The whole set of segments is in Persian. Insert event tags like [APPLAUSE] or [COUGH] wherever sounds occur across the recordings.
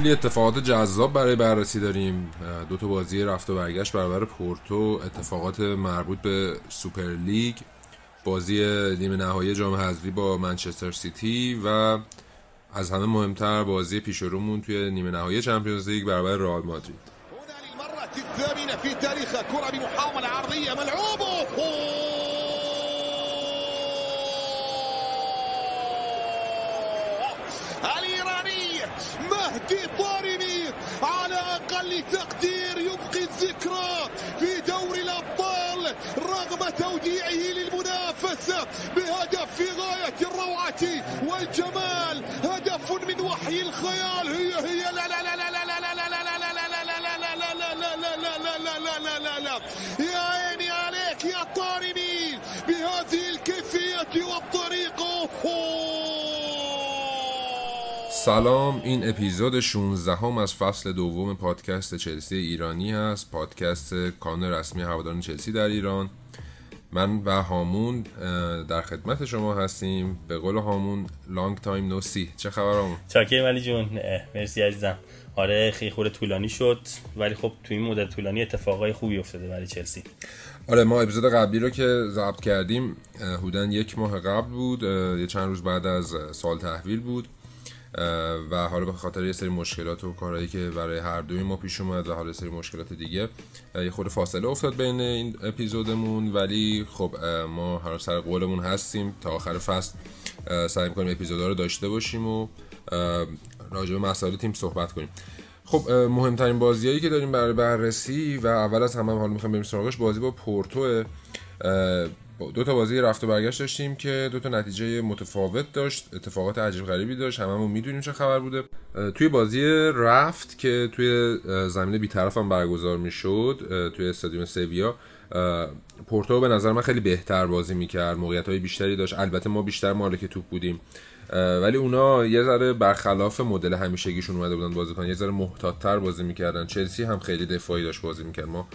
کلی اتفاقات جذاب برای بررسی داریم. دو تا بازی رفت و برگشت برابر پورتو اتفاقات مربوط به Super League بازی نیمه نهایی جام حذفی با منچستر سیتی و از همه مهمتر بازی پیش رومون توی نیمه نهایی Champions League برابر رئال مادرید. مهدي طارمي على أقل تقدير يبقي الذكرى في دوري الأبطال رغم توديعه للمنافسة بهدف في غاية الروعة والجمال هدف من وحي الخيال هي هي لا لا لا لا لا لا لا لا لا لا لا لا يا عيني عليك يا طارمي سلام این اپیزود 16 هم از فصل دوم پادکست چلسی ایرانی هست پادکست کانون رسمی هواداران چلسی در ایران. من و هامون در خدمت شما هستیم. به قول هامون long time no see چه خبر هامون؟ چاکر ولی جون. مرسی عزیزم. آره خیلی خورده طولانی شد ولی خب تو این مدت طولانی اتفاقای خوبی افتاده برای چلسی. آره ما اپیزود قبلی رو که ضبط کردیم حدوداً یک ماه قبل بود. یه چند روز بعد از سال تحویل بود. و حالا به خاطر یه سری مشکلات و کارهایی که برای هر دوی ما پیش اومد و حالا سری مشکلات دیگه یه خود فاصله افتاد بین این اپیزودمون. ولی خب ما هر سر قولمون هستیم. تا آخر فصل سعی می‌کنیم اپیزودها رو داشته باشیم و راجع به مسائل تیم صحبت کنیم. خب مهمترین بازیایی که داریم برای بررسی و اول از همه هم حالا می‌خوایم بریم سراغش بازی با پورتو دو تا بازی رفت و برگشت داشتیم که دو تا نتیجه متفاوت داشت اتفاقات عجیب غریبی داشت. هممون می‌دونیم چه خبر بوده. توی بازی رفت که توی زمین بیطرف هم برگزار می‌شد توی استادیوم سویا. پورتو به نظر من خیلی بهتر بازی می‌کرد موقعیت های بیشتری داشت. البته ما بیشتر مالک توپ بودیم. ولی اونا یه ذره برخلاف مدل همیشگیشون اومده بودن بازی کنن یه ذره محتاط‌تر بازی می‌کردن. چلسی هم خیلی دفاعی داشت بازی می‌کرد. ما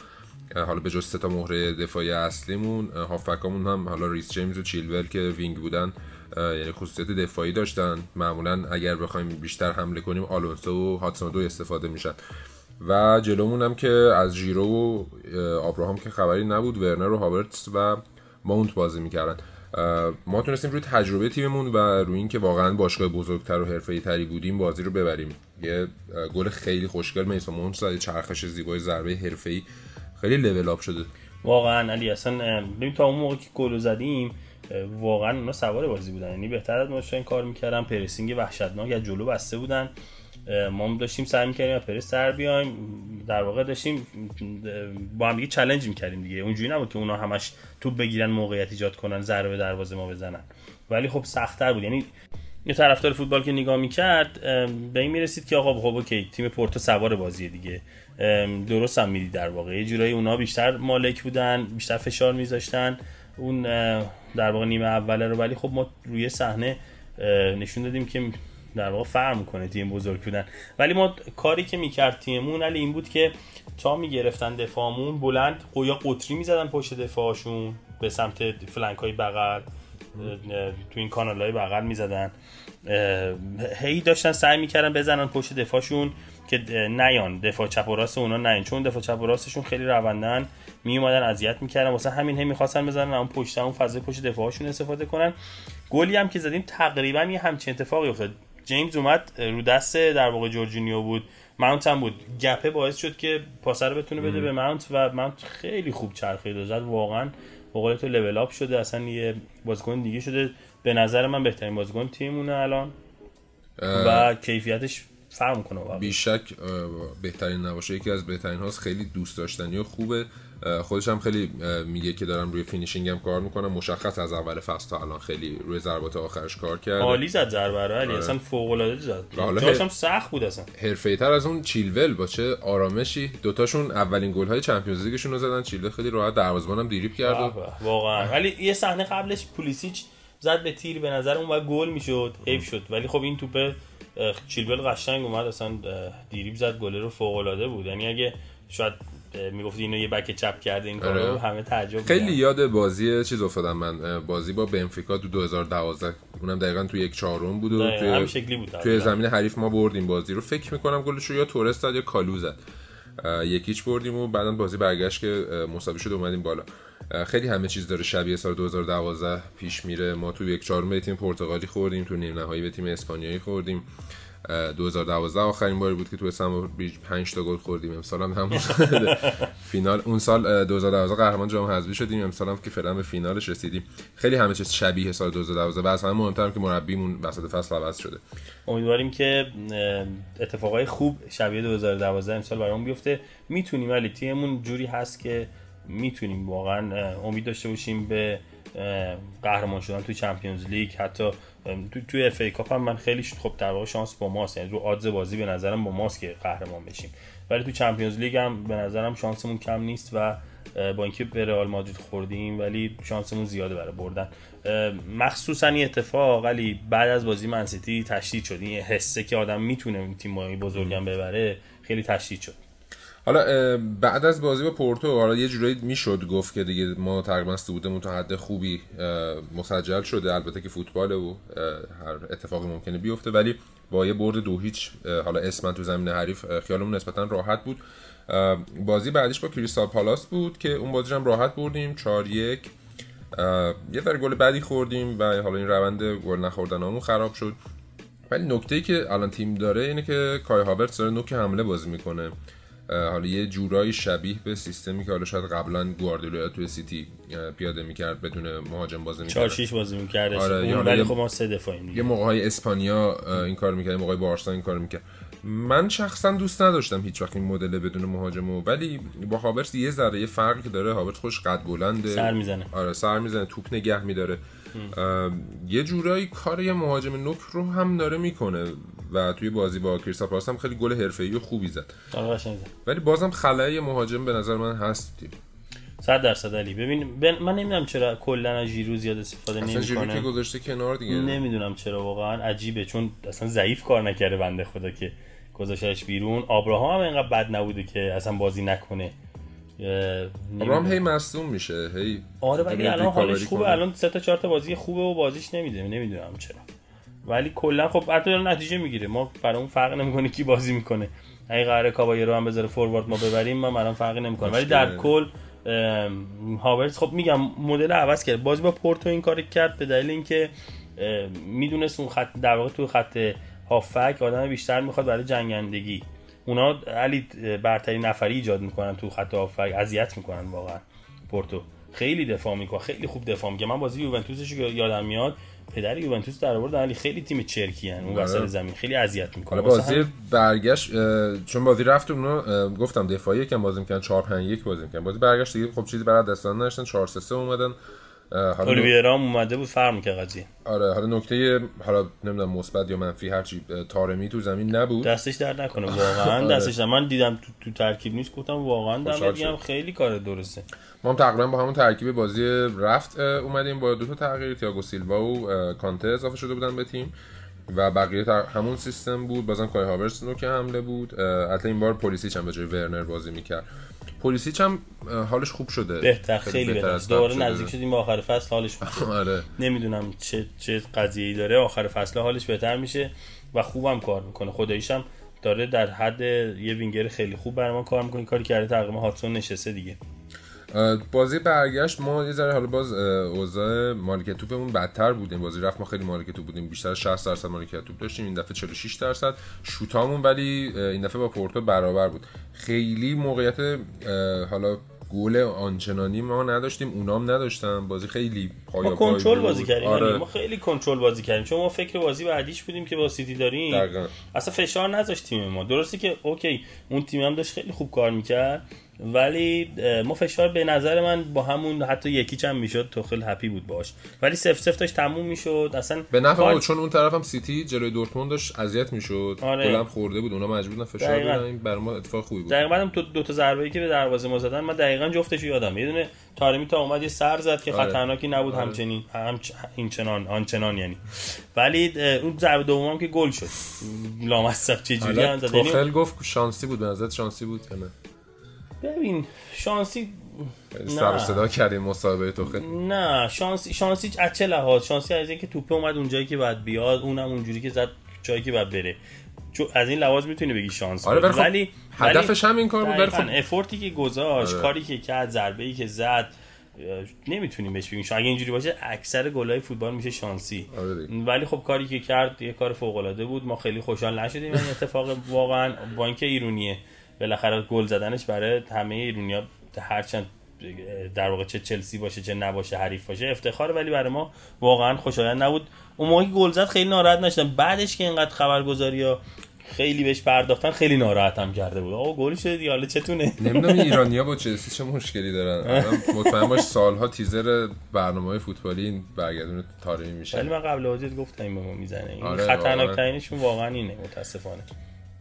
حالا به جز تا مهره دفاعی اصلیمون هافبکامون هم حالا ریس جیمز و چیلول که wing بودن یعنی خصوصیت دفاعی داشتن. معمولا اگر بخوایم بیشتر حمله کنیم آلونسو و هادسون اودوی استفاده میشن. و جلومون هم که از جیرو و آبراهام که خبری نبود ورنر و هاورتس و ماونت بازی می‌کردن. ما تونستیم روی تجربه تیممون و روی اینکه واقعا باشگاه بزرگتر و حرفه‌ای تری بودیم بازی رو ببریم. یه گل خیلی خوشگل میسون مونت زد چرخش زیبای ضربه حرفه‌ای خیلی لول اپ شده. واقعا علی اصلا ببین تا اون موقع که گل زدیم واقعا اونا سوار بازی بودن. یعنی بهتر از ما این کار می‌کردن. پرسینگ وحشتناک از جلو بسته بودن. ما داشتیم سعی می‌کردیم پرس سر بیایم. در واقع داشتیم با هم دیگه چالش می‌کردیم دیگه. اونجوری نبود که اونا همش توپ بگیرن موقعیت ایجاد کنن ضربه دروازه ما بزنن. ولی خب سختتر بود. یعنی یه طرفدار فوتبال که نگاه می‌کرد به این می‌رسید که آقا خب اوکی تیم پورتو سوار بازی دیگه. درست هم می‌دید در واقع. یه جورایی اونا بیشتر مالک بودن بیشتر فشار میذاشتن. اون در واقع نیمه اوله رو. ولی خب ما روی صحنه نشون دادیم که در واقع فرق می‌کنه تیم بزرگ بودن. ولی ما کاری که می‌کرد تیممون علی این بود که تا می‌گرفتن دفاعمون بلند قویا قطری می‌زدن پشت دفاعشون به سمت flank های بغل. تو این کانال های بغل می‌زدن. هی داشتن سعی می‌کردن بزنن پشت دفاعشون که نیان. دفاع چپ و راست اونا نیان. چون دفاع چپ و راستشون خیلی روندن می اومدن اذیت می‌کردن. واسه همین هی می‌خواستن بزنن اون پشت اون فضای پشت دفاعشون استفاده کنن. گلی هم که زدیم تقریبا یه همچین اتفاقی افتاد. جیمز اومد رو دست در واقع جورجینیو بود. ماونت هم بود. gap ه باعث شد که پاس رو بتونه بده به ماونت و ماونت خیلی خوب چرخید زد. واقعا به تو level up شده اصلا یه بازیکن دیگه شده. به نظر من بهترین بازیکن تیمونه الان. و کیفیتش فرق می‌کنه بیشک بهترین نباشه یکی از بهترین هاست خیلی دوست داشتنی و خوبه. خودش هم خیلی میگه که دارم روی finishing هم کار می‌کنم. مشخص از اول فصل تا الان خیلی روی ضربات آخرش کار کرد عالی زد ضربه رو عالی. اصلا فوق العاده زد جاش هم سخت بود اصلا. حرفه‌ای‌تر از اون چیلول با چه آرامشی. دوتاشون اولین گل های Champions League شون رو زدن. چیلول خیلی راحت دروازه‌بانم دریبل کرد واقعا. ولی یه صحنه قبلش پولیسیچ زد به تیر به نظر اون گل می‌شد. حیف شد. ولی خب این توپه چیلول قشنگ اومد. اصلا دیریب زد. گل رو فوق العاده بود. یعنی اگه شاید می‌گفت اینو یه بک چپ کرده این کارو آره. همه تعجب خیلی یاد بازی چیز افتادم من بازی با بنفیکا تو 2012 اونم دقیقا تو یک چهارم بود و توی هم شکلی بود. توی زمین حریف ما بردیم بازی رو. فکر می‌کنم گلش رو یا تورست زد یا کالو زد. یکیچ بردیم و بعدا بازی برگشت که مساوی شد اومدیم بالا. خیلی همه چیز داره. شبیه سال 2012 پیش میره. ما تو یک چهارم به تیم پرتغالی خوردیم تو نیم نهایی به تیم اسپانیایی خوردیم. 2012 آخرین باری بود که تو استانبول بریج 5 تا گل خوردیم. امسال هم همون [LAUGHS] فینال. اون سال 2012 قهرمان جام حذفی شدیم. امسال هم که فعلا به فینالش رسیدیم. خیلی همه چیز شبیه سال 2012 و از همه مهمتر که مربیمون وسط فصل عوض شده. امیدواریم که اتفاقای خوب شبیه 2012 امسال برامون بیفته. می‌تونیم ولی تیممون جوری هست که می‌تونیم واقعا امید داشته باشیم به قهرمان شدن توی Champions League حتی تو توی FA Cup هم من خیلی خب در واقع شانس با ماست. یعنی رو odds بازی به نظرم با ماست که قهرمان بشیم. ولی تو Champions League هم به نظرم شانسمون کم نیست و با اینکه به رئال مادرید خوردیم ولی شانسمون زیاده برای بردن. مخصوصا این اتفاق ولی بعد از بازی منسیتی تشدید شد. این حسه که آدم می‌تونه تیم بزرگم ببره خیلی تشدید شد. حالا بعد از بازی با پورتو حالا یه جورایی می‌شد گفت که دیگه ما تقریبا بودمون تا حد خوبی مسجل شده. البته که فوتباله و هر اتفاقی ممکنه بیفته. ولی با یه برد دو هیچ حالا اسمن تو زمین حریف خیالمون نسبتا راحت بود. بازی بعدش با کریستال پالاس بود که اون بازی هم راحت بردیم. 4 یک یه در گل بعدی خوردیم و حالا این روند گل نخوردن خراب شد. ولی نکته ای که الان تیم داره اینه که کای هاورتس داره نوک حمله بازی می‌کنه. حالا یه جورایی شبیه به سیستمی که حالا شاید قبلا گواردیولا توی سیتی پیاده می‌کرد بدون مهاجم بازی می‌کرد. 4 6 بازی می‌کرد. آره ولی خب ما سه دفاعیم یه موقع های اسپانیا این کار می‌کرد موقع بارسا این کار می‌کرد. من شخصا دوست نداشتم هیچ وقت این مدل بدون مهاجم ولی با هاورس یه ذره یه فرقی که داره هاورس خوش قد بلنده. سر می‌زنه. آره سر می‌زنه توپ نگه میداره. یه جورایی کار یه مهاجم نوک رو هم داره می‌کنه. و توی بازی با کریستال پالاس هم خیلی گل حرفه‌ای و خوبی زد. آره ولی بازم خلای مهاجم به نظر من هست صد درصد علی. ببین من نمی‌دونم چرا کلا از ژیرو زیاد استفاده نمی‌کنه. که گذاشته کنار دیگه. نمی‌دونم چرا واقعا عجیبه. چون اصلا ضعیف کار نکرده بنده خدا که گذاشتهش بیرون. آبراهام هم اینقدر بد نبوده که اصلا بازی نکنه. ابراهام هی مصدوم میشه هی آره ولی الان حالش خوبه. الان سه تا چهار تا بازی خوبه و بازیش نمیده نمی‌دونم چرا. ولی کلا خب حتی نتیجه می‌گیره. ما برای اون فرق نمی‌کنه کی بازی می‌کنه. اگه قراره کابایرو هم بذاره فوروارد ما ببریم ما الان فرقی نمی‌کنه. ولی در کل هاورز خب میگم مدل عوض کرد. بازی با پورتو این کار کرد به دلیل اینکه می‌دونست اون خط در واقع تو خط هافک آدم بیشتر می‌خواد برای جنگندگی. اونا علی برتری نفری ایجاد می‌کنن تو خط هافک اذیت می‌کنن واقعا پورتو. خیلی دفاع می‌کنه. خیلی خوب دفاع می‌کنه. من بازی یوونتوسش یادم میاد. پدر یوونتوس در آورد. ولی خیلی تیم چرکی ان اون وسط آره. زمین. خیلی اذیت می‌کنه. بازی هم... برگشت چون بازی رفت اونا گفتم دفاعی که بازی می‌کنن 4 5 1 بازی می‌کنن بازی برگشت دیگه خب چیزی برای دستان نداشتن. 4 3 3 اومدن. حالا اولیویرا اومده بود فرم که قضیه. آره حالا نکته حالا نمی‌دونم مثبت یا منفی هرچی تارمی تو زمین نبود. دستش در نکنه [LAUGHS] واقعا آره. دستش من دیدم تو, تو ترکیب نیست گفتم واقعا دم خیلی کار درسته. ما هم تقریبا با همون ترکیب بازی رفت اومدیم با دو تا تغییر تییاگو سیلوا و کانته اضافه شده بودن به تیم. و بقیه همون سیستم بود. بازم کای هاورس که حمله بود. البته این بار پلیسی هم به جای ورنر بازی می‌کرد. پلیسیچ هم حالش خوب شده. بهتر خیلی بهتر دوباره نزدیک شدیم به آخر فصل حالش خوب آره. نمی‌دونم چه چه قضیه‌ای داره. آخر فصل حالش بهتر میشه و خوبم کار می‌کنه. خداییش هم داره در حد یه وینگر خیلی خوب برای ما کار می‌کنه. کاری کرده تقریبا هاتسون نشسته دیگه. بازی برگشت ما یه ذره حالا باز اوضاع مالکیت توپمون بدتر بودیم. بازی رفت ما خیلی مالکیت توپ بودیم. بیشتر 60 درصد مالکیت توپ داشتیم این دفعه 46 درصد شوتامون ولی این دفعه با پورتو برابر بود. خیلی موقعیت حالا گل آنچنانی ما نداشتیم اونام نداشتن. بازی خیلی ما کنترل. بازی کردیم. آره. یعنی ما خیلی کنترل بازی کردیم. چون ما فکر بازی بعدیش بودیم که با سیتی داریم. دقیقاً. اصلا فشار نذاشت تیم ما. درسته که اوکی اون تیم هم داشت خیلی خوب کار می‌کرد ولی ما فشار به نظر من با همون حتی یکی چند می‌شد تو خیلی هپی بود باش. ولی سف سف داشت تموم می‌شد. اصلا به نفع کار- چون اون طرف هم سیتی جلوی دورتموند داشت اذیت می‌شد. آره. گلم خورده بود. اونا مجبور فشار. بدن. این برای ما اتفاق خوبی بود. دقیقا تو دو تا ضربه ای که به دروازه ما زدن من دقیقا جفتش یادم. یه دونه تارمی تا اومد یه سر زد که آره. خطرناکی نبود همچنین. هم این چنان آنچنان یعنی. ولی اون ضربه دومم که گل شد. لامصب چه جوری هم زد. یعنی توخل گفت شانسی بود به نظرت شانسی بود نه؟ ببین شانسی سر صدا کردیم مسابقه توخل. نه شانسی شانسی از چه لحاظ؟ شانسی از اینکه توپه اومد اونجایی که باید بیاد اونم اونجوری که زد جایی که باید بره. چون از این لحاظ می‌تونی بگی شانس آره، خب ولی هدفش هم این کار بود، ولی خب- افورتی که گذاشت آره. کاری که کرد ضربه ای که زد نمی‌تونیم بهش بگیم شاید اگه اینجوری باشه اکثر گلای فوتبال میشه شانسی. آره. ولی خب کاری که کرد یه کار فوق العاده بود. ما خیلی خوشحال نشدیم این اتفاق. واقعا با اینکه ایرونیه بالاخره گل زدنش برای همه ایرونیا هرچند در واقع چه چلسی باشه چه نباشه حریف باشه افتخار ولی برای ما واقعا خوشایند نبود. اون موقع که گل زد خیلی ناراحت نشدم. بعدش که اینقدر خبرگزاری ها خیلی بهش پرداختن خیلی ناراحت هم کرده بود. آقا گل دیگه حالا چتونه؟ نمی‌دونم [LAUGHS] ایرانیا با چلسی چه مشکلی دارن. مطمئن باش سالها تیزر برنامه فوتبالی این برگردون تاریخی ولی میشه من قبل بازی گفتم این به ما می‌زنه. این آره، خطرناک واقعا. ترینشون واقعا اینه متاسفانه.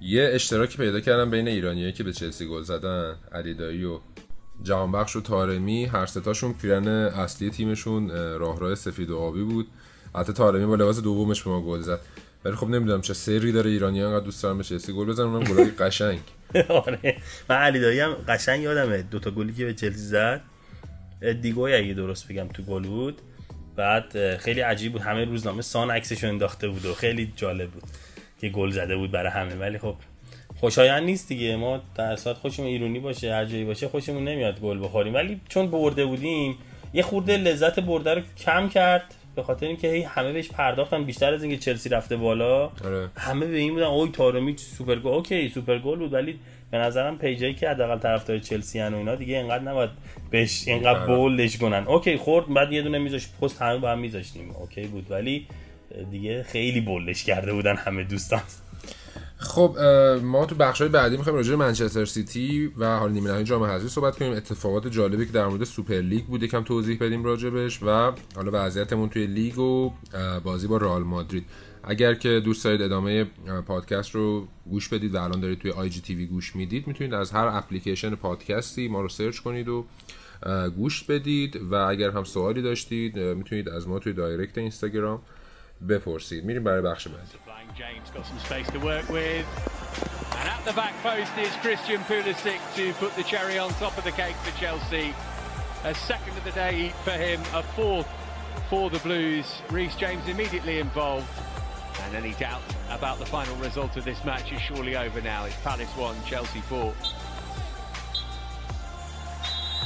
یه اشتراکی پیدا کردم بین ایرانیایی که به چلسی گل زدن علی دایی و جهانبخش و تارمی. هر ستاشون پیرن اصلی تیمشون اه، راهرو سفید و آبی بود. حتی تارمی با لباس دومش به ما گل زد. ولی خب نمی‌دونم چه سری داره ایرانی انقدر دوست دارن به چلسی گل بزنن اونم گلای قشنگ. [LAUGHS] آره. من علی دایی هم قشنگ یادمه. دوتا گلی که به چلسی زد. دیگوی اگه درست بگم تو گل بود. بعد خیلی عجیب بود. همه روزنامه سان عکسشو انداخته بود و خیلی جالب بود که گل زده بود برای همه. ولی خب خوشایند نیست دیگه. ما در ساعت خوشمون ایرونی باشه هر جایی باشه خوشمون نمیاد گل بخوریم. ولی چون برده بودیم یه خورده لذت برده رو کم کرد. به خاطر اینکه هی همه بهش پرداختن بیشتر از اینکه چلسی رفته بالا آره. همه به این بودن وای طارمی سوپر گل okay سوپر گل بود ولی به نظرم page هایی که حداقل طرفدار چلسی ان و اینا دیگه اینقدر نباید بهش اینقدر آره. bold ش کنن okay خورد بعد یه دونه میذاش پست همه با هم میذاشتیم okay بود ولی دیگه خیلی bold ش کرده بودن همه دوستان خب ما تو بخشای بعدی می‌خوایم راجع به منچستر سیتی و حال نیمه نهایی جام حذفی صحبت کنیم. اتفاقات جالبی که در مورد Super League بود یکم توضیح بدیم راجبش و حالا وضعیتمون توی لیگ و بازی با رئال مادرید. اگر که دوست دارید ادامه پادکست رو گوش بدید و الان دارید توی IGTV گوش می‌دید می‌تونید از هر اپلیکیشن پادکستی ما رو search کنید و گوش بدید. و اگر هم سوالی داشتید می‌تونید از ما توی direct اینستاگرام بپرسید میریم برای بخش بعدی Flying James got some space to work with. And at the back post is Christian Pulisic to put the cherry on top of the cake for Chelsea. A second of the day for him, a fourth for the Blues. Reece James immediately involved. And any doubt about the final result of this match is surely over now. It's Palace 1, Chelsea 4.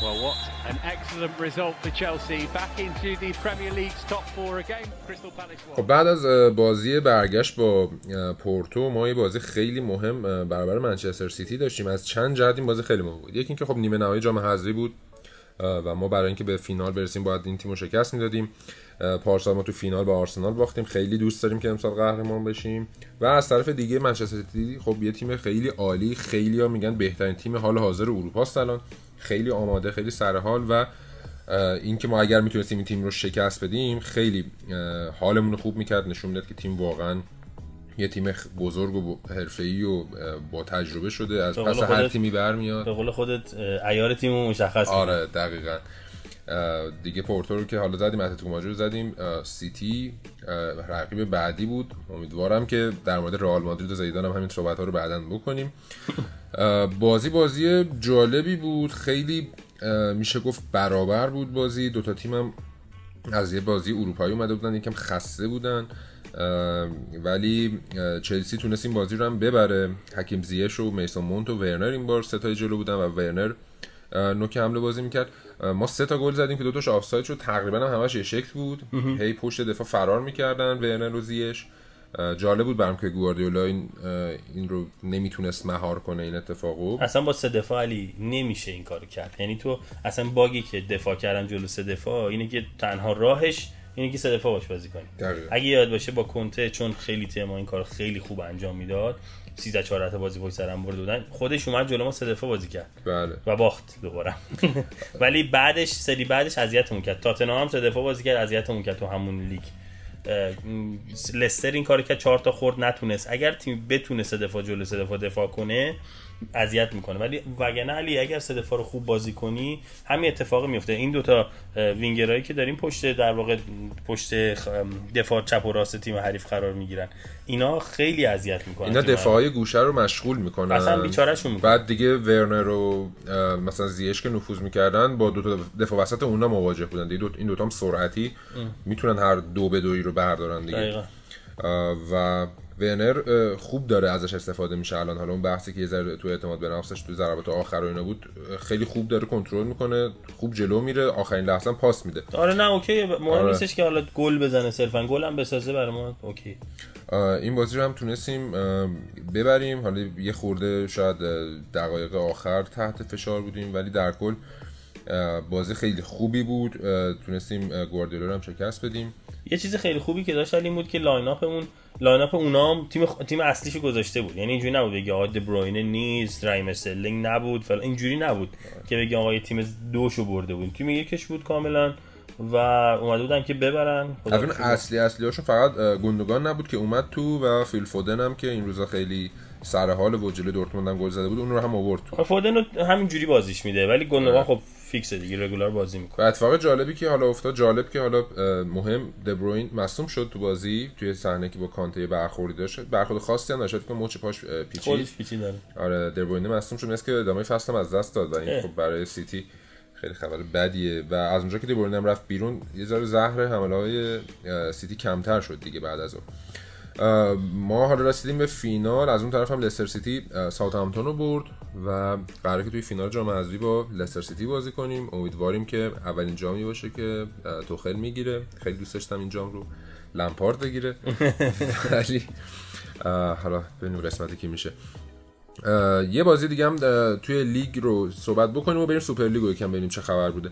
Well, what an excellent result for Chelsea. Back into the Premier League's top four again. Crystal Palace 1. خب بعد از بازی برگشت با پورتو ما یه بازی خیلی مهم برابر منچستر سیتی داشتیم از چند جهت این بازی خیلی مهم بود یکی اینکه خب نیمه نهایی جام حذفی بود و ما برای اینکه به فینال برسیم باید این تیم رو شکست می‌دادیم. پارسال ما تو فینال با آرسنال باختیم. خیلی دوست داریم که امسال قهرمان بشیم. و از طرف دیگه منچستر سیتی خب یه تیم خیلی عالی. خیلی ها میگن بهترین تیم حال حاضر اروپا است الان. خیلی آماده خیلی سرحال و اینکه ما اگر می‌تونستیم این تیم رو شکست بدیم خیلی حالمون رو خوب می‌کرد. نشون می‌داد که تیم واقعا یه تیم بزرگ و حرفه‌ای و با تجربه شده از پس هر تیمی برمیاد. به قول خودت عیار تیمو مشخص آره دقیقا. دیگه پورتو رو که حالا زدیم اتلتیکو مادرید زدیم. سیتی رقیب بعدی بود. امیدوارم که در مورد رئال مادرید و زیدان هم همین صحبت ها رو بعدا بکنیم. بازی بازی جالبی بود. خیلی میشه گفت برابر بود بازی. دوتا تیم هم از یه بازی اروپایی اومده بودن یکم خسته بودن. ولی چلسی تونست این بازی رو هم ببره. حکیم زیش و میسون مونت و ورنر این بار ستای جلو بودن و ورنر نوک حمله بازی می‌کرد. ما سه تا گل زدیم که دوتاش آفساید شد. تقریبا هم همش یه شکل بود. هی پشت دفاع فرار می‌کردن ورنر و زیش. جالب بود برام که گواردیولا این این رو نمی‌تونست مهار کنه این اتفاقو. اصلا با سه دفاع علی نمیشه این کارو کرد. یعنی تو اصلا باگی که دفاع کردن جلو سه دفاع اینه که تنها راهش اینه که سه دفاع باش بازی کنی دقیقاً. اگه یاد باشه با کنته چون خیلی تیم این کار خیلی خوب انجام می‌داد 13 14 تا بازی پشت سرم برده بودن. خودش اومد جلو ما سه دفاع بازی کرد. بله. و باخت دوباره. [LAUGHS] ولی بعدش سری بعدش اذیتمون کرد. تاتنهام هم سه دفاع بازی کرد اذیتمون کرد تو همون لیگ. لستر این کار کرد چهار تا خورد نتونست. اگر تیم بتونه سه دفاع جلو سه دفاع دفاع کنه اذیت می‌کنه. ولی وگرنه علی اگر سه دفاع رو خوب بازی کنی همین اتفاق میفته این دوتا وینگرایی که داریم پشت در واقع پشت دفاع چپ و راست تیم حریف قرار می‌گیرن. اینا خیلی اذیت می‌کنن اینا تیم دفاعای گوشه رو مشغول می‌کنن. اصلا بیچارهشون می‌کنن. بعد دیگه ورنر و اه، مثلا زیش که نفوذ می‌کردن با دو تا دفاع وسط اونا مواجه بودن. دیگه دو این دوتا هم سرعتی می‌تونن هر دو به دوی رو بردارن دیگه. دقیقا. و ورنر خوب داره ازش استفاده میشه الان. حالا اون بحثی که یه ذره تو اعتماد به نفسش تو ضربات آخر و اینا بود خیلی خوب داره کنترل می‌کنه خوب جلو میره آخرین لحظه پاس میده. آره نه okay مهم آره. نیستش که حالا گل بزنه صرفا گل هم بسازه برای ما okay. این بازی رو هم تونستیم ببریم. حالا یه خورده شاید دقایق آخر تحت فشار بودیم ولی در کل بازی خیلی خوبی بود. تونستیم گواردیولا رو هم شکست بدیم. یه چیز خیلی خوبی که داشت این بود که lineup مون lineup اونام تیم خ... تیم اصلیشو گذاشته بود. یعنی اینجوری نبود بگی آقا دبروینه نیست رحیم استرلینگ نبود فلان اینجوری نبود که بگی آقا تیم دوشو برده بود. تیم یکش بود کاملا و اومده بودن که ببرن. شکر. اصلی اصلی هاشون فقط اه، گوندوگان نبود که اومد تو و فیل فودن هم که این روزا خیلی سر حال و جلوی دورتموند هم گل زده بود اون رو هم آورد تو. فودن رو همینجوری بازیش میده ولی گوندوگان خب فیکسه دیگه regular بازی می‌کنه. اتفاق جالبی که حالا افتاد جالب که حالا مهم دبروین مصدوم شد تو بازی توی صحنه که با کانته برخوردی داشت. برخورد خاصی هم داشت که مچ پاش پیچید. خودش پیچید آره آره مصدوم شد. که ادامه فصل هم از دست داد و این. خب برای سیتی خیلی خبر بدیه. و از اونجا که دبروینه هم رفت بیرون یه ذره زهر حمله های سیتی کمتر شد دیگه بعد از اون. ما حالا رسیدیم به فینال. از اون طرف هم لستر سیتی اه، ساوثهامپتون رو برد. و قراره که توی فینال جام حذفی با لستر سیتی بازی کنیم. امیدواریم که اولین جامی باشه که توخل می‌گیره. خیلی دوست داشتم این جام رو. لمپارد بگیره. [LAUGHS] ولی حالا ببینیم قسمت چی میشه. یه بازی دیگه هم توی لیگ رو صحبت بکنیم و بریم سوپر لیگ رو یکم ببینیم چه خبر بوده.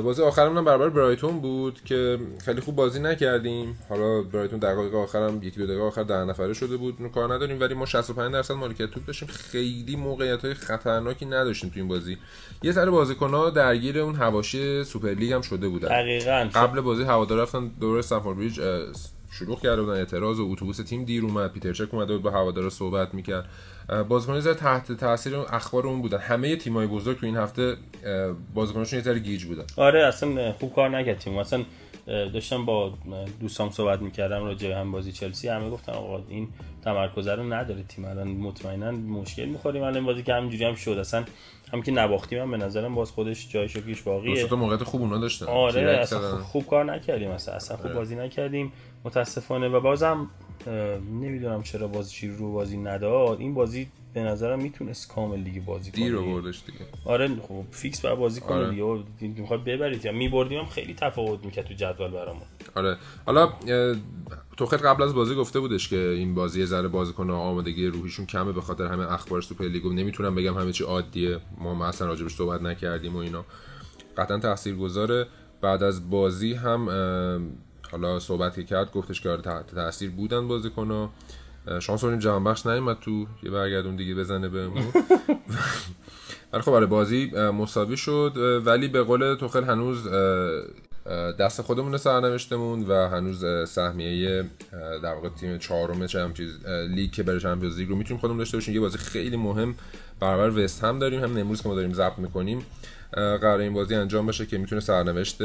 بازی آخرمون هم برابر برایتون بود که خیلی خوب بازی نکردیم. حالا برایتون دقایق آخرم یکی دو دقیقه آخر ده نفره شده بود. کار نداریم ولی ما 65 درصد مالکیت توپ داشتیم. خیلی موقعیت های خطرناکی نداشتیم تو این بازی. یه ذره بازیکن‌ها درگیر اون حواشی سوپر لیگ هم شده بودن. دقیقاً. قبل بازی هوادار رفتن دور استمفورد بریج شروع کرده بودن اعتراض و اتوبوس تیم دیر اومد. پیتر چک اومده بود با هوادارا صحبت می‌کرد. بازیکنان زیاد تحت تاثیر اون اخبار اون بودن. همه تیمای بزرگ تو این هفته اه، بازیکناشون یه ذره گیج بودن. آره اصلا خوب کار نکرد تیم. اصلا داشتم با دوستام صحبت می‌کردم راجع به هم بازی چلسی. همه گفتن آقا این تمرکز رو نداره تیم. الان مطمئنا مشکل می‌خوریم. الان بازی که همینجوری هم شد. اصلا هم که نباختیم هم به نظرم باز خودش جای شکرش باقیه. دو تا موقعیت خوب اونا داشتن. آره اصلا. خوب, خوب کار نکردیم. اصلا اصلا خوب بازی نکردیم. متاسفانه. و بازم نمی‌دونم چرا بازی رو بازی نداد. این بازی به نظرم می‌تونست کامل دیگه بازی کنه. دیر دیگه. آوردش دیگه. آره خب فیکس باید بازی کنه آره. دیگه. می‌خواد ببرید. یا میبردیم هم خیلی تفاوت می‌کرد تو جدول برامون. آره. حالا توخل قبل از بازی گفته بودش که این بازی ذره بازیکن آمادگی روحیشون کمه به خاطر همه اخبار سوپر لیگ و نمی‌تونم بگم همه چی عادیه. ما اصلا راجبش صحبت نکردیم و اینا. قطعا تاثیرگذاره بعد از بازی هم حالا صحبت که کرد گفتش که آره تحت تاثیر بودن بازیکن‌ها شانس آوردیم جهان بخش نیومد تو یه برگردون دیگه بزنه بهمون. [LAUGHS] ولی خب آره بازی مساوی شد. ولی به قول توخل هنوز دست خودمون سرنوشتمون و هنوز سهمیه در واقع تیم چهارم چمپیونز لیگ که برای چمپیونز لیگ رو می‌تونیم خودمون داشته باشیم. یه بازی خیلی مهم برابر وستهام داریم. هم امروز که ما داریم ضبط می‌کنیم. قرار این بازی انجام بشه که می‌تونه سرنوشت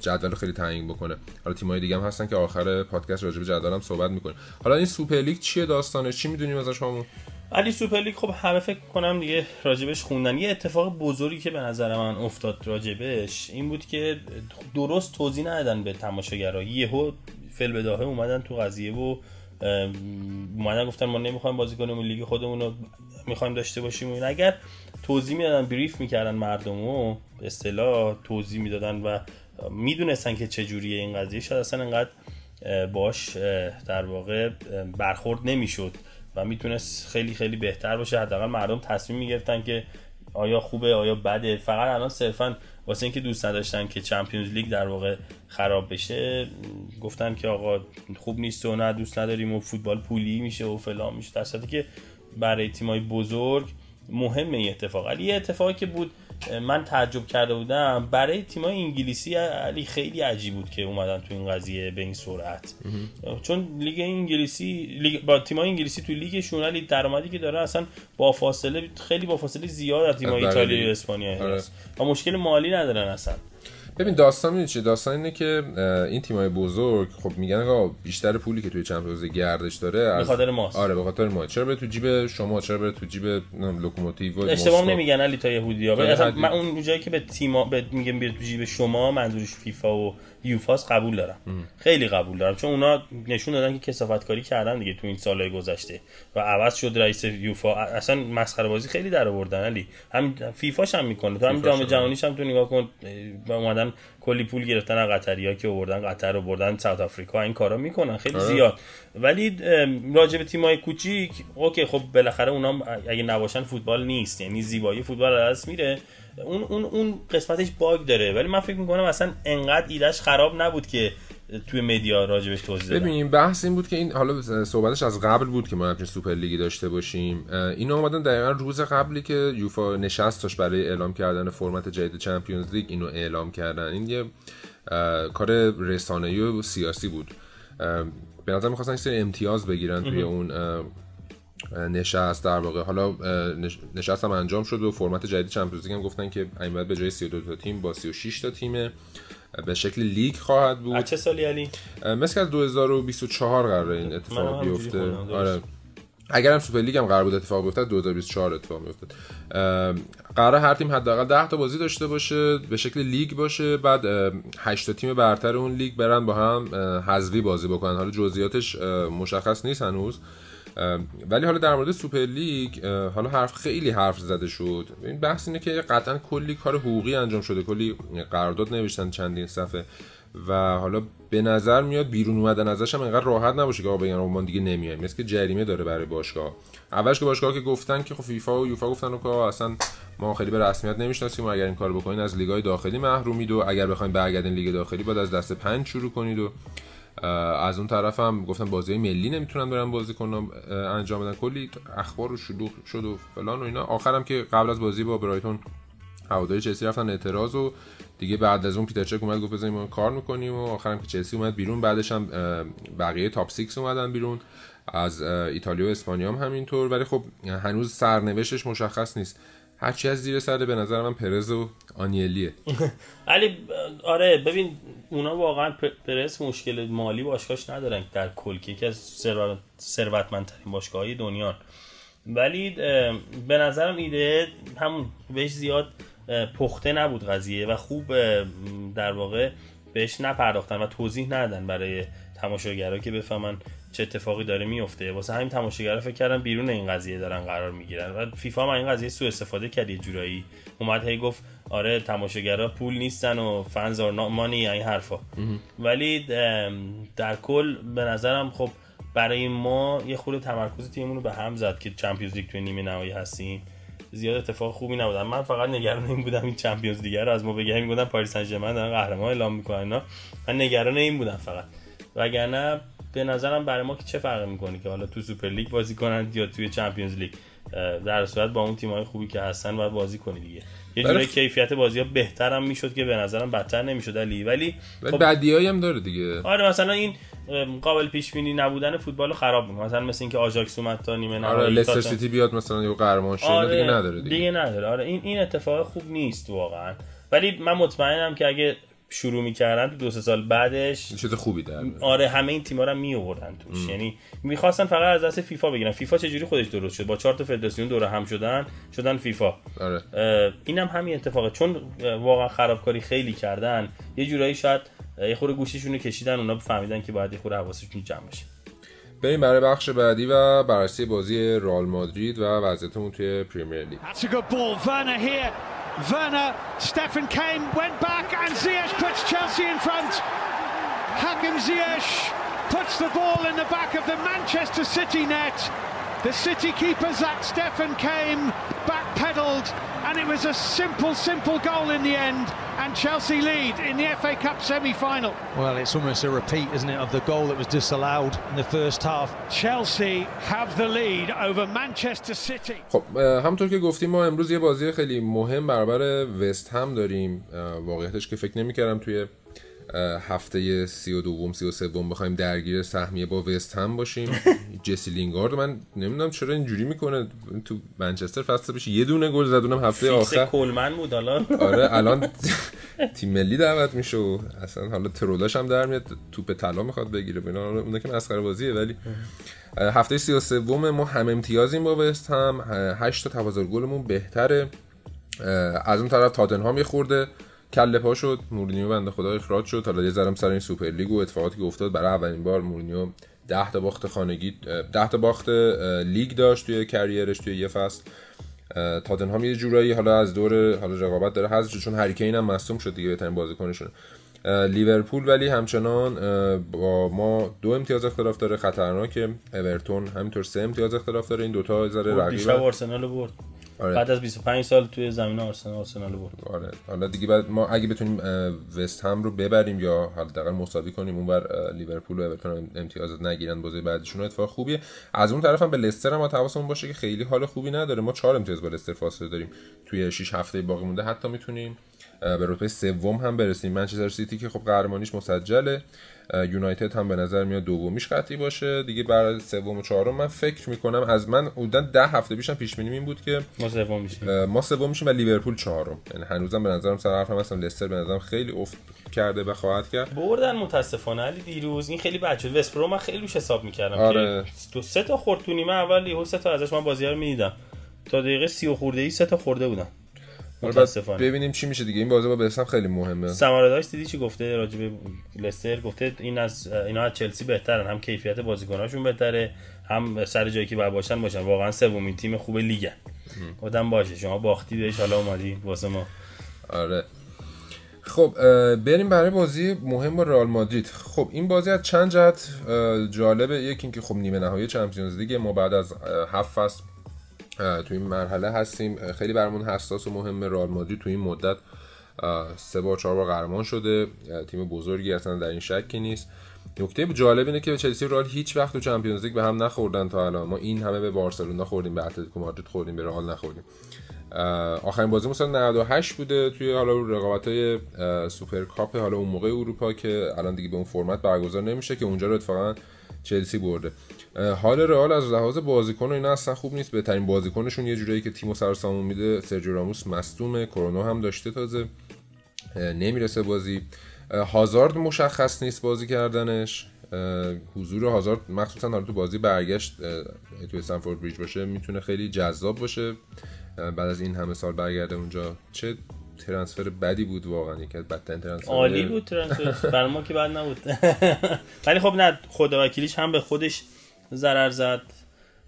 جدول خیلی تعیین بکنه. حالا تیم‌های دیگه هم هستن که آخر پادکست راجع به جدول هم صحبت می‌کنیم. حالا این سوپر لیگ چیه داستانش؟ چی می‌دونیم ازش همون؟ علی سوپر لیگ خب همه فکر کنم دیگه راجبش خوندن. یه اتفاق بزرگی که به نظر من افتاد راجبش این بود که درست توضیح ندادن به تماشاگرها یهو فی‌البداهه اومدن تو قضیه و اومدن گفتن ما نمی‌خوایم بازی کنیم و لیگ خودمون رو می‌خوایم داشته باشیم و اگر توضیح می‌دادن بریف می‌کردن مردم و به اصطلاح توضیح می‌دادن و می‌دونستن که چجوریه این قضیه. شاید اصلا انقدر باش در واقع برخورد نمی‌شد و می‌تونست خیلی خیلی بهتر باشه. حداقل مردم تصمیم می‌گرفتن که آیا خوبه آیا بده. فقط الان صرفا واسه اینکه دوست نداشتن که چمپیونز لیگ در واقع خراب بشه گفتن که آقا خوب نیست و نه دوست نداریم و فوتبال پولی میشه و فلان میشه. در که برای تیمای بزرگ مهمه این اتفاق. علی یه اتفاقی که بود من تعجب کرده بودم برای تیمای انگلیسی علی خیلی عجیب بود که اومدن تو این قضیه به این سرعت. چون لیگ انگلیسی لیگ با تیمای انگلیسی تو لیگشون علی درآمدی که داره اصلا با فاصله خیلی با فاصله زیاد از تیمای ایتالیا و اسپانیا آره. هست. و مشکل مالی ندارن اصلا. ببین داستان می‌دونی چیه داستان اینه که این تیمای بزرگ خب میگن آقا بیشتر پولی که توی Champions گردش داره به از خاطر ماست. آره به خاطر ما چرا بره تو جیب شما؟ چرا بره تو جیب لوکوموتیو و اشتباه؟ نمیگن علی تا یهودیا اصلا. من اون جایی که به تیما به میگم بیاد تو جیب شما منظورش فیفا و یوفاس قبول دارم. خیلی قبول دارم. چون اونا نشون دادن که کثافت کاری کردن دیگه تو این سالهای گذشته. و عوض شد رئیس یوفا. اصلا مسخره بازی خیلی در آوردن علی. هم فیفاش هم می‌کنه. تو هم جام. جهانیش هم تو نگاه کن با اومدن کلی پول گرفتن از قطریا که آوردن قطر رو بردن ساوت آفریقا این کارا می‌کنن خیلی آره. زیاد. ولی راجع به تیمای کوچیک OK خب بالاخره اونا اگه نباشن فوتبال نیست یعنی زیبایی فوتبال از دست میره. اون اون اون قسمتش bug داره. ولی من فکر می‌کنم اصلا انقدر ایدش خراب نبود که توی media راجبش توضیح دادن. ببین بحث این بود که این حالا صحبتش از قبل بود که ما همچین سوپر لیگی داشته باشیم. اینا اومدن دقیقا روز قبلی که یوفا نشست داشت برای اعلام کردن فرمت جدید چمپیونز لیگ اینو اعلام کردن. این یه کار رسانه‌ای و سیاسی بود. به نظر می‌خواستن سری امتیاز بگیرن توی اون نشست در واقع. حالا نشست هم انجام شد و فرمت جدید چمپیونز لیگ هم گفتن که این به جای 32 تا تیم با 36 تا تیمه. به شکل لیگ خواهد بود. چه سالی علی؟ مثل از 2024 قراره این اتفاق بیفته. آره. اگر هم سوپر لیگ هم قرار بود اتفاق بیفته 2024 اتفاق بیفته قرار هر تیم حداقل 10 تا بازی داشته باشه به شکل لیگ باشه بعد 8 تا تیم برتر اون لیگ برن با هم حذفی بازی بکنن. حالا جزئیاتش مشخص نیست هنوز. ولی حالا در مورد سوپر لیگ حالا حرف خیلی حرف زده شد. این بحث اینه که قطعا کلی کار حقوقی انجام شده. کلی قرارداد نوشتن چندین صفحه. و حالا به نظر میاد بیرون اومدن ازش هم انقدر راحت نباشه که آقا بگن ما دیگه نمیایم. مثل که جریمه داره برای باشگاه. اولش که باشگاه که گفتن که خب فیفا و یوفا گفتن که اصلا ما خیلی به رسمیت نمی‌شناسیم و اگر این کار بکنین از لیگای داخلی محرومید و اگر بخواید برگردین لیگ داخلی باید از دست پنج شروع کنید و از اون طرف هم گفتن بازی ملی نمی‌تونن برن بازی اه، انجام بدن. کلی اخبار و شلوغ شد و فلان و اینا. آخرم که قبل از بازی با برایتون هواداری چلسی رفتن اعتراض و دیگه بعد از اون پیتر چک اومد گفت بزنیم کار می‌کنیم و آخرم که چلسی اومد بیرون. بعدش هم بقیه تاپ 6 اومدن بیرون. از ایتالیا و اسپانیا هم همینطور. ولی خب هنوز سرنوشتش مشخص نیست. هرچی از زیر سر به نظر من پرز و آنیلیه. [LAUGHS] علی آره ببین اونا واقعا پ- پرس مشکل مالی باشگاهش ندارن در کل که یکی از ثروت- ثروتمندترین باشگاه‌های دنیا. ولی به نظرم ایده همون بهش زیاد پخته نبود قضیه و خوب در واقع بهش نپرداختن و توضیح ندادن برای تماشاگرها که بفهمن چه اتفاقی داره میفته واسه همین تماشاگرها فکر کردن بیرون این قضیه دارن قرار می‌گیرن و فیفا هم این قضیه سوء استفاده کرد یه جورایی. اومد هی گفت آره تماشاگرها پول نیستن و فنز آر مانی این حرفا. ولی در کل به نظرم خب برای ما یه خورده تمرکز تیممون رو به هم زد که چمپیونز لیگ توی نیمه نهایی هستیم. زیاد اتفاق خوبی نبودن. من فقط نگران این بودم این Champions League رو از ما بگه می‌گفتن پاریس سن ژرمن دارن قهرمان اعلام می‌کنن. من نگران این بودم فقط. وگرنه به نظرم برای ما که چه فرقی می‌کنه که حالا تو سوپر لیگ بازی کنن یا توی Champions League؟ در صورت با اون تیم‌های خوبی که هستن باید بازی کنی دیگه. یه. جوری کیفیت بازی ها بهتر هم می‌شد که به نظرم بدتر نمی‌شد علی. ولی خب بدیایی هم داره دیگه. آره مثلا این قابل پیش بینی نبودن فوتبال رو خراب می‌کنه. مثلا مثل اینکه آژاکس اومد تا نیمه آره نهایی لستر تاتن- سیتی بیاد مثلا یه قهرمان شه اینا دیگه نداره دیگه, دیگه نداره. آره این این اتفاق خوب نیست واقعا. ولی من مطمئنم که اگه شروع می‌کردن تو دو سه سال بعدش. چیز خوبی در. آره همه این تیم‌ها رو می آوردن توش. یعنی می‌خواستن فقط از دست فیفا بگیرن. فیفا چجوری خودش درست شد؟ با چهار تا فدراسیون دور هم شدن شدن فیفا. آره. اینم همین اتفاقه. چون واقعا خرابکاری خیلی کردن یه جورایی شاید یه خورده گوشیشون رو کشیدن اونا فهمیدن که باید یه خورده حواسشون جمع بشه. بریم برای بخش بعدی و بررسی بازی رئال مادرید و وضعیتمون توی پریمیر لیگ. And Chelsea lead in the FA Cup semi-final. Well, it's almost a repeat, isn't it, of the goal that was disallowed in the first half. Chelsea have the lead over Manchester City. خب اه، همونطور که گفتیم ما امروز یه بازی خیلی مهم برابر وست هم داریم اه، واقعیتش که فکر نمیکردم توی اه، هفته سی و دوم سی و سوم بخوایم درگیر سهمیه با وست هم باشیم. [LAUGHS] جسی لینگارد من نمی‌دونم چرا اینجوری می‌کنه. تو منچستر فصل پیش یه دونه گل زد اونم هفته آخر. کلمن بود حالا. آره الان [LAUGHS] تیم ملی دعوت میشه و اصلا حالا ترولاش هم در میاد توپ طلا می‌خواد بگیره. اینا اون که مسخره بازیه ولی هفته 33 ما هم امتیازیم با وستهام. 8 تا تفاضل گلمون بهتره. از اون طرف تاتنهام یه خورده. کله پا شد. مورینیو بنده خدا اخراج شد. حالا یه ذرم سر این سوپر لیگ و اتفاقاتی که افتاد برای اولین بار مورینیو 10 تا باخت خانگی 10 تا باخت لیگ داشت توی career ش توی یه فصل. تاتنهام یه جورایی حالا از دور حالا رقابت داره حذف شد چون هری کین هم مصدوم شد دیگه بهترین بازیکنشونه اه، لیورپول ولی همچنان با ما دو امتیاز اختلاف داره. خطرناکه اورتون همینطور سه امتیاز اختلاف داره. این دوتا ذره دیشب رقیب آرسنال رو برد. آره. بعد از 25 سال توی زمین آرسنال آرسنال برد آره. حالا دیگه بعد ما اگه بتونیم وست هم رو ببریم یا حداقل مساوی کنیم اونور اه، لیورپول و اورتون امتیاز نگیرن بازی بعدشون اتفاق خوبیه. از اون طرف هم به لستر هم حواسمون باشه که خیلی حال خوبی نداره. ما 4 امتیاز با لستر فاصله داریم. توی 6 هفته باقی مونده حتی می‌تونیم به رتبه سوم هم برسیم. منچستر سیتی که خب قهرمانیش مسجله. یونایتد هم به نظر میاد دومیش قطعی باشه. دیگه برای سوم و چهارم من فکر می‌کنم از من حدودا ده هفته پیشم پیش بینی این بود که ما سوم میشیم ما سوم میشیم و لیورپول چهارم. یعنی هنوزم به نظرم سر حرفم هستم. لستر به نظرم خیلی افت کرده و خواهد کرد. بردن متاسفانه علی دیروز. این خیلی بد شد. وست بروم من خیلی روش حساب می‌کردم آره. که دو سه تا خورد تو نیمه اول یهو سه تا ازش من بازی رو می‌دیدم. تا دقیقه سی و خورده ای سه تا خورده بعد متاسفانه. ببینیم چی میشه دیگه. این بازی با بسم خیلی مهمه. سماراداش دیدی چی گفته؟ راجع به لستر گفته این از اینا از چلسی بهترن. هم کیفیت بازیکناشون بهتره هم سر جایی که باید باشن باشن. واقعا سومین تیم خوب لیگن گفتم باشه. شما باختی بهش حالا اومدی واسه ما. آره. خب بریم برای بازی مهم با رئال مادرید. خب این بازی از چند جهت جالبه. یکی اینکه خب نیمه نهایی چمپیونز لیگ. ما بعد از هفت فصل تو این مرحله هستیم. خیلی برامون حساس و مهمه. رئال مادرید تو این مدت سه بار چهار بار قهرمان شده. تیم بزرگی اصلا در این شکی نیست. نکته جالب اینه که چلسی و رئال هیچ وقت تو چمپیونز لیگ به هم نخوردن تا الان. ما این همه به بارسلونا خوردیم به اتلتیکو مادرید خوردیم به رئال نخوردیم. آخرین بازی سال 98 بوده توی حالا رقابت های سوپر کاپ حالا اون موقع اروپا که الان دیگه به اون فرمت برگزار نمیشه که اونجا رو اتفاقا چلسی برده. حال رئال از لحاظ بازیکن و اینا اصلا خوب نیست. بهترین بازیکنشون یه جورایی که تیمو سر سامون میده سرجیو راموس مصدومه کرونا هم داشته تازه. نمی‌رسه بازی. هازارد مشخص نیست بازی کردنش. حضور هازارد مخصوصا حالا تو بازی برگشت تو استنفورد بریج باشه می‌تونه خیلی جذاب باشه. بعد از این همه سال برگرده اونجا. چه ترنسفر بدی بود واقعا یکی از بدترین ترنسفر عالی بود ترنسفرش برای ما که بد نبود. [LAUGHS] ولی خب نه خدا وکیلیش هم به خودش ضرر زد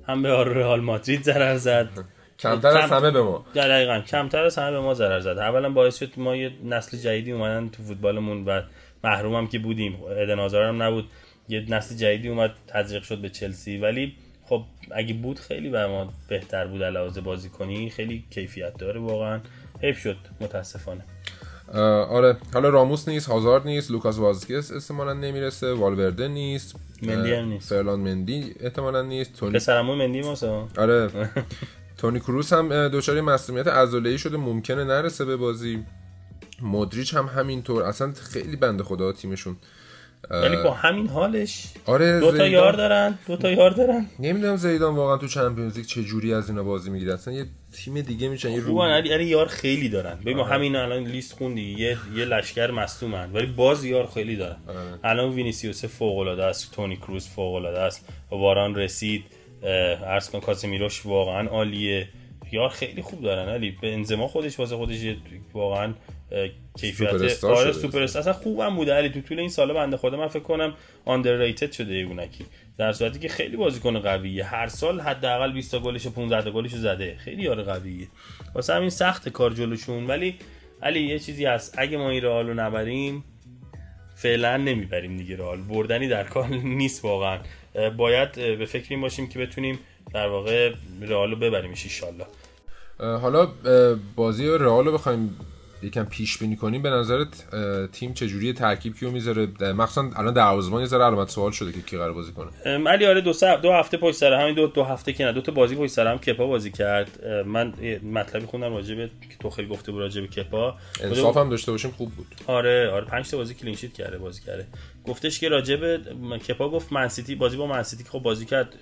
هم به رئال مادرید ضرر زد. [LAUGHS] کمتر از همه به ما. دقیقا. کمتر از همه به ما ضرر زد. اولا باعث شد ما یه نسل جدیدی اومدن تو فوتبالمون و محروم هم که بودیم. ادن هم نبود. یه نسل جدیدی اومد تزریق شد به چلسی. ولی خب اگه بود خیلی بر ما بهتر بود علاوه بازی کنی خیلی کیفیت داره واقعا. حیف شد متاسفانه. آره حالا راموس نیست هازارد نیست لوکاس وازکس احتمالا نمی‌رسه والورده نیست مندی هم نیست. فرلان مندی احتمالا نیست تونی پسرمون مندی ماسا آره. [LAUGHS] تونی کروس هم دچار مسئولیت عضله‌ای شده ممکنه نرسه به بازی. مودریچ هم همینطور اصلا خیلی بنده خدا تیمشون. ولی با همین حالش آره دو تا یار دارن دو تا یار دارن. نمی‌دونم زیدان واقعا تو چمپیونز لیگ چه جوری از اینا بازی می‌گیره. اصلا یه تیم دیگه میشن یه رو علی علی یار خیلی دارن. ببین آره. ما همین الان لیست خوندی یه یه لشکر مصدومن ولی باز یار خیلی دارن. آره. الان وینیسیوس فوق العاده است تونی کروز فوق العاده است واران رسید کن کاسمیروش واقعا عالیه. یار خیلی خوب دارن علی. به انزما خودش واسه خودش واقعا کیفیت آره. سوپر استار. اصلا خوبم بوده علی. تو طول این سالا بنده خدا من فکر کنم آندرریتد شده یگونکی در صورتی که خیلی بازیکن قویه. هر سال حداقل 20 تا گلش و 15 تا گلش زده. خیلی یار قویه. واسه همین سخت کار جلوشون. ولی علی یه چیزی هست. اگه ما این رئال رو نبریم فعلا نمی‌بریم دیگه رئال. بردنی در کار [LAUGHS] نیست واقعا. باید به فکر این باشیم که بتونیم در واقع رئال رو ببریم ان حالا بازی رئال رو بخوایم یکم پیش بینی کنیم به نظرت تیم چجوری ترکیب کیو می‌ذاره؟ مخصوصا الان دروازه‌بان یه ذره علامت سوال شده که کی قرار بازی کنه. علی آره دو سه دو هفته پشت سر همین دو دو هفته که نه دو تا بازی پشت سر هم کپا بازی کرد. من مطلبی خوندم راجع به که تو خیلی گفته بود راجع به کپا. انصاف هم داشته باشیم خوب بود. آره آره 5 تا بازی کلین شیت کرده بازی کرده. گفتش که راجع به کپا گفت منسیتی بازی با منسیتی خب بازی کرد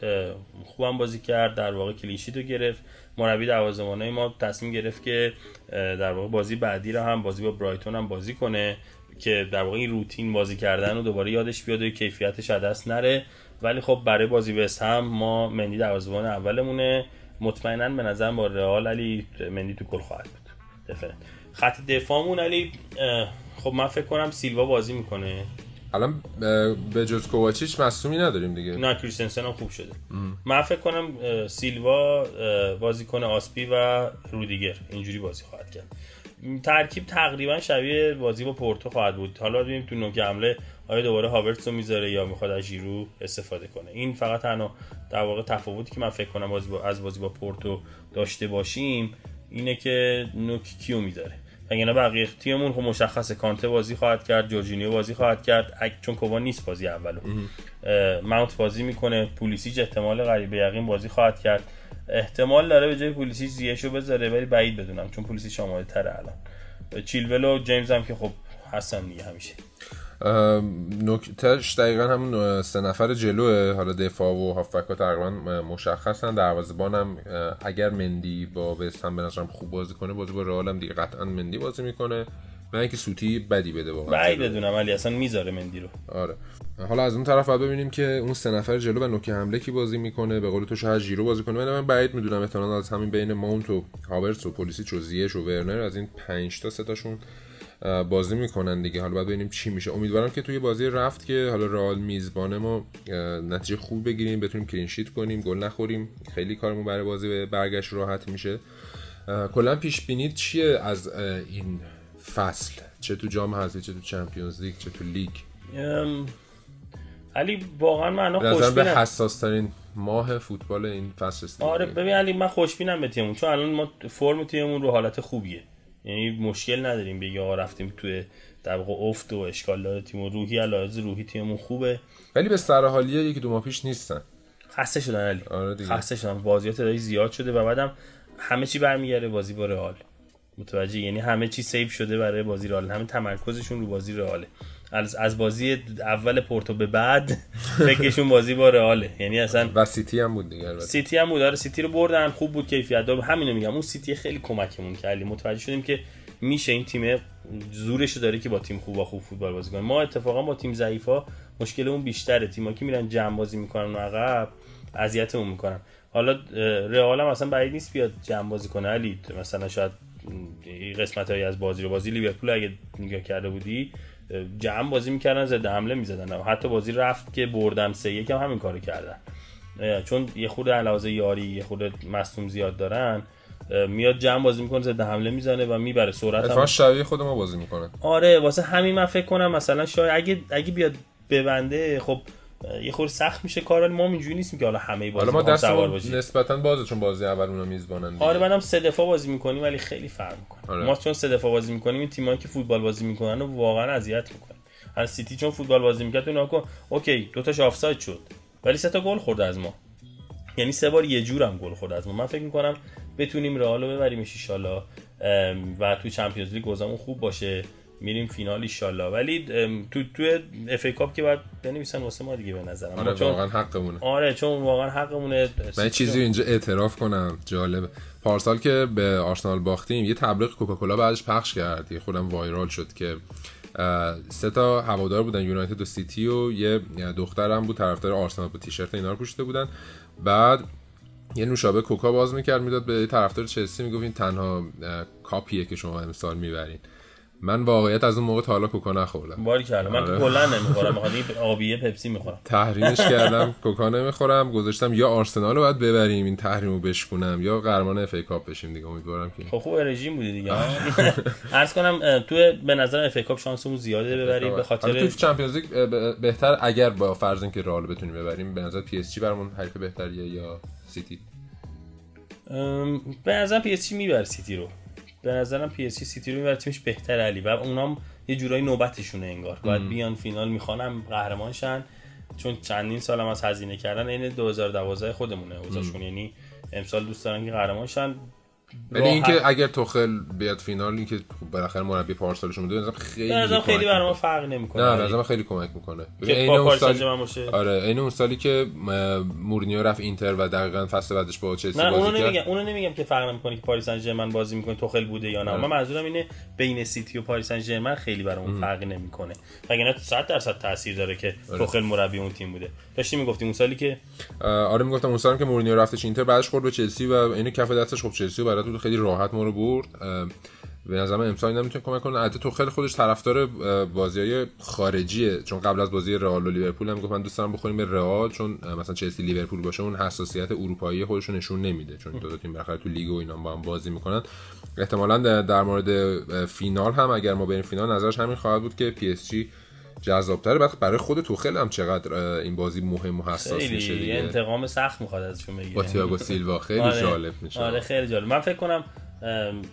خوبم بازی کرد در واقع کلین شیت رو گرفت. مربی دروازه‌بانای ما تصمیم گرفت که در واقع بازی بعدی رو هم بازی با برایتون هم بازی کنه که در واقع این روتین بازی کردن و دوباره یادش بیاد و کیفیتش از دست نره. ولی خب برای بازی وست هم ما مندی دروازه‌بان اولمونه. مطمئنا به نظر با رئال علی مندی تو گل خواهد بود. خط دفاعمون علی خب من فکر کنم سیلوا بازی می‌کنه. الان به جز کوواچیچ مصومی نداریم دیگه. نه کریستنسن هم خوب شده. من فکر کنم سیلوا بازیکن آسپی و رودیگر اینجوری بازی خواهد کرد. ترکیب تقریبا شبیه بازی با پورتو خواهد بود. حالا ببینیم تو نوک حمله آیا دوباره هاورتس رو می‌ذاره یا می‌خواد از ژیرو استفاده کنه. این فقط تنها در واقع تفاوتی که من فکر کنم از بازی با پورتو داشته باشیم اینه که نوک کیو می‌ذاره. وگرنه بقیه تیممون خب مشخصه کانته بازی خواهد کرد جورجینیو بازی خواهد کرد چون کوبا نیست بازی اولو. ماونت بازی می‌کنه پولیسیج احتمال غریبه یقین بازی خواهد کرد. احتمال داره به جای پولیسیج زیشو بذاره ولی بعید بدونم چون پولیسیج آماده تره الان. چیلول و جیمز هم که خب هستن دیگه همیشه. نکتهش دقیقا همون سه نفر جلوه. حالا دفاع و هافبک ها تقریبا مشخصن. دروازه‌بان هم اگر مندی با وستهم به نظرم خوب بازی کنه بازی با رئال هم دیگه قطعا مندی بازی می‌کنه. من اینکه سوتی بدی بده واقعا بعید بدونم ولی اصلا می‌ذاره مندی رو. آره. حالا از اون طرف باید ببینیم که اون سه نفر جلو و نوک حمله کی بازی می‌کنه. به قول تو شاید ژیرو بازی کنه. من بعید می‌دونم احتمالاً از همین بین ماونت و هاورتس و پلیسی و زیش و ورنر از این 5 تا سه تاشون بازی می‌کنن دیگه. حالا باید ببینیم چی میشه. امیدوارم که توی بازی رفت که حالا رئال میزبانه ما نتیجه خوب بگیریم بتونیم clean sheet کنیم گل نخوریم. خیلی کارمون برای بازی برگشت راحت میشه. کلا پیش بینیت چیه از این فصل؟ چه تو جام حذفی چه تو Champions League چه تو لیگ؟ علی واقعا من خوشبینم به حساس ترین ماه فوتبال این فصل آره ببین علی من خوشبینم به تیممون چون الان ما فرم تیممون رو حالت خوبیه. یعنی مشکل نداریم بگی آقا رفتیم توی در واقع افت و اشکال داره تیم و روحی علاوه روحی تیممون خوبه. ولی به سر حالیه یکی دو ماه پیش نیستن. خسته شدن علی. آره خسته شدن. بازیات تعدادی زیاد شده و بعدم همه چی برمیگره بازی با رئال. متوجه؟ یعنی همه چی save شده برای بازی رئال. همه تمرکزشون رو بازی رئاله. از از بازی اول پورتو به بعد فکرشون بازی با رئاله. یعنی اصلا و سیتی هم بود دیگه سیتی هم بود. آره سیتی رو بردن. خوب بود کیفیت دار همینو میگم. اون سیتی خیلی کمکمون کردی متوجه شدیم که میشه این تیم زورشو داره که با تیم خوب و خوب فوتبال بازی کنه. ما اتفاقا با تیم ضعیفا مشکل اون بیشتره. تیم‌ها که میرن جمع بازی می‌کنن و عقب اذیتمون می‌کنن. حالا رئال هم اصلا بعید نیست بیاد جمع بازی کنه. علی مثلا شاید قسمت هایی از بازی رو بازی. لیورپول اگه نگاه کرده بودی جمع بازی می‌کردن زده حمله می‌زدن. و حتی بازی رفت که بردن سه یکم همین کارو کردن. چون یه خود علاوه یاری یه خود مصوم زیاد دارن میاد جمع بازی می‌کنه زده حمله می‌زنه و می‌بره سرعت هم. شبیه خود ما بازی می‌کنه. آره واسه همین من فکر کنم مثلا شاید اگه اگه بیاد ببنده خب یه خورده سخت میشه کار ولی ما اینجوری نیستیم که حالا همه بازی حالا ما دست سوار باشیم. نسبتا بازه چون بازی اول اونا میزبانن آره بعدم سه دفاع بازی می‌کنیم ولی خیلی فرق می‌کنه. آره. ما چون سه دفاع بازی می‌کنیم این تیمایی که فوتبال بازی می‌کنن و واقعا اذیت می‌کنه هر سیتی چون فوتبال بازی می‌کرد اون کن اوکی دو تاش آفساید شد. ولی سه تا گل خورد از ما. یعنی سه بار یه جورم گل خورد از ما. من فکر می‌کنم بتونیم رئال رو ببریم ان و تو Champions League خوب باشه. میریم فینال ایشالله. ولی تو تو FA Cup که باید بنویسن واسه ما دیگه به نظرم. آره چون واقعا حقمونه. آره چون واقعا حقمونه. من چیزی اینجا اعتراف کنم. جالب. پارسال که به آرسنال باختیم یه تبلیغ کوکاکولا بعدش پخش کرد. یه خودم viral شد که سه تا هوادار بودن یونایتد و سیتی و یه دخترم بود طرفدار آرسنال با تیشرت اینا رو پوشیده بودن. بعد یه نوشابه کوکا باز می‌کرد می‌داد به طرفدار چلسی می‌گفت این تنها کاپیه که شما امسال می‌برین. من واقعیت از اون موقع تا حالا کوکا نخوردم. باری کردم من آره. کلا [LAUGHS] نمی‌خورم. می‌خوام آبیه پپسی می‌خورم. تحریمش [LAUGHS] کردم. کوکا نمی‌خورم. گذاشتم یا آرسنال رو باید ببریم این تحریمو بشکنم یا قهرمان اف ای کاپ بشیم دیگه. امیدوارم که خب خوب رژیم بودی دیگه. [LAUGHS] عرض کنم تو به نظر FA Cup شانسمون زیاده ببریم به خاطر تو Champions League بهتر اگر با فرض اینکه رئال بتونیم ببریم به نظر پی اس جی برامون حریف بهتریه یا سیتی؟ به نظرم پی اس جی می‌بره سیتی رو. به نظرم پی اس جی سیتی رو می‌بره تیمش بهتر علی و اونام یه جورایی نوبتشونه انگار. باید بیان فینال می‌خوانم قهرمان شن چون چندین سال هم از هزینه کردن این 2012 خودمونه اوضاعشون یعنی امسال دوست دارن که قهرمان شن ولی راحت- اینکه اگر توخل بیاد فینال اینکه خب بالاخره مربی پارسالشون بوده خیلی به خیلی برای ما. فرق نمی‌کنه. نه به نظرم خیلی کمک می‌کنه. که عین با اون پاریس سن ژرمن باشه. آره عین اون سالی که مورینیو رفت اینتر و دقیقا فصل بعدش با چلسی اونو بازی کرد. نمیگم اونو نمیگم که فرق نمی‌کنه که پاریس سن ژرمن بازی می‌کنه توخل بوده یا نه. آره. من منظورم اینه بین سیتی و پاریس سن ژرمن خیلی برامون فرقی نمی‌کنه. وگرنه 100 درصد تاثیر داره که آره. توخل مربی اون تیم بوده. داشتیم می‌گفتیم اون سالی که آره می‌گفتم اون سالم که مورینیو رفتش اینتر بعدش خورد به چلسی و اینو کف دستش خب چلسی رو براتون خیلی راحت ما رو برد. به نظر من امسال اینا می‌تونه کمک کنه. البته توخل خودش طرفدار بازی های خارجیه. چون قبل از بازی رئال و لیورپول هم گفت من دوست دارم بخوریم به رئال چون مثلا چلسی لیورپول باشه اون حساسیت اروپایی خودش نشون نمیده. چون دو تا تیم بالاخره تو لیگ و اینا با هم بازی می‌کنن. احتمالا در- مورد فینال هم اگر ما بریم فینال نظرش همین خواهد بود که پی اس جی جذابتره. بعد برای خود توخل هم چقدر این بازی مهم و حساس میشه خیلی دیگه. انتقام سخت می‌خواد ازشون بگیره. با تییاگو سیلوا خیلی آره. جالب میشه. آره خیلی جالب. من فکر کنم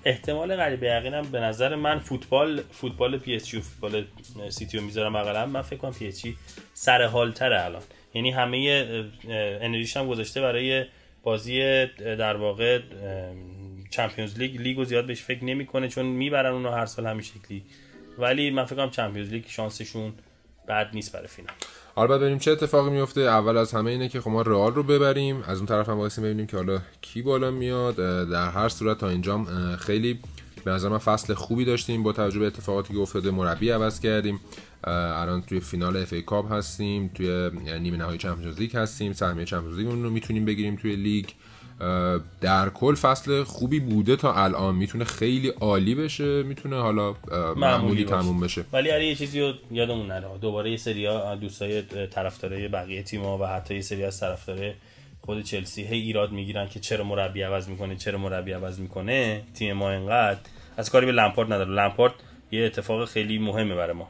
احتمال قریب به یقینم به نظر من فوتبال فوتبال پی اس جی و فوتبال سیتی رو می‌ذارم هم من فکر کنم پی اس جی سر حال تره الان. یعنی همه انرژیش هم گذاشته برای بازی در واقع Champions League لیگو زیاد بهش فکر نمی‌کنه چون می‌برن اونو هر سال همین شکلی. ولی من فکر کنم Champions League شانسشون بد نیست برای فینال. حالا ببینیم چه اتفاقی میفته؟ اول از همه اینه که خب ما رئال رو ببریم. از اون طرف هم وایسیم ببینیم که حالا کی بالا میاد. در هر صورت تا اینجام اه، خیلی به نظر من فصل خوبی داشتیم با توجه به اتفاقاتی که افتاده. مربی عوض کردیم. الان توی فینال FA Cup هستیم. توی نیمه نهایی Champions League هستیم. سهمیه Champions League رو می‌تونیم بگیریم توی لیگ. در کل فصل خوبی بوده تا الان. می‌تونه خیلی عالی بشه می‌تونه حالا معمولی. تموم بشه. ولی آره یه چیزی رو یادمون نره. دوباره یه سری ها دوستای طرفدارای بقیه تیم‌ها و حتی یه سری از طرفدارای خود چلسی هی ایراد می‌گیرن که چرا مربی عوض می‌کنه چرا مربی عوض می‌کنه. تیم ما اینقدر از کاری به لمپارد نداره. لمپارد یه اتفاق خیلی مهمه برای ما.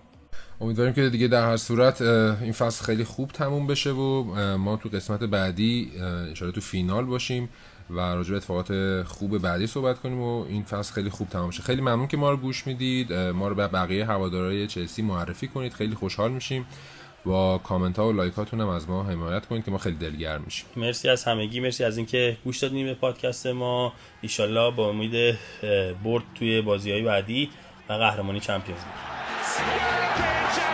امیدواریم که دیگه در هر صورت این فصل خیلی خوب تموم بشه و ما تو قسمت بعدی انشاءالله تو فینال باشیم و راجع به اتفاقات خوب بعدی صحبت کنیم و این فصل خیلی خوب تمام شه. خیلی ممنون که ما رو گوش می‌دید. ما رو به بقیه هوادارهای چلسی معرفی کنید. خیلی خوشحال میشیم. با کامنت ها و لایک هاتون هم از ما حمایت کنید که ما خیلی دلگرم میشیم. مرسی از همگی. مرسی از اینکه گوش دادین به پادکست ما. ایشالله با امید برد توی بازی های بعدی و قهرمانی چمپیونز Hurricanes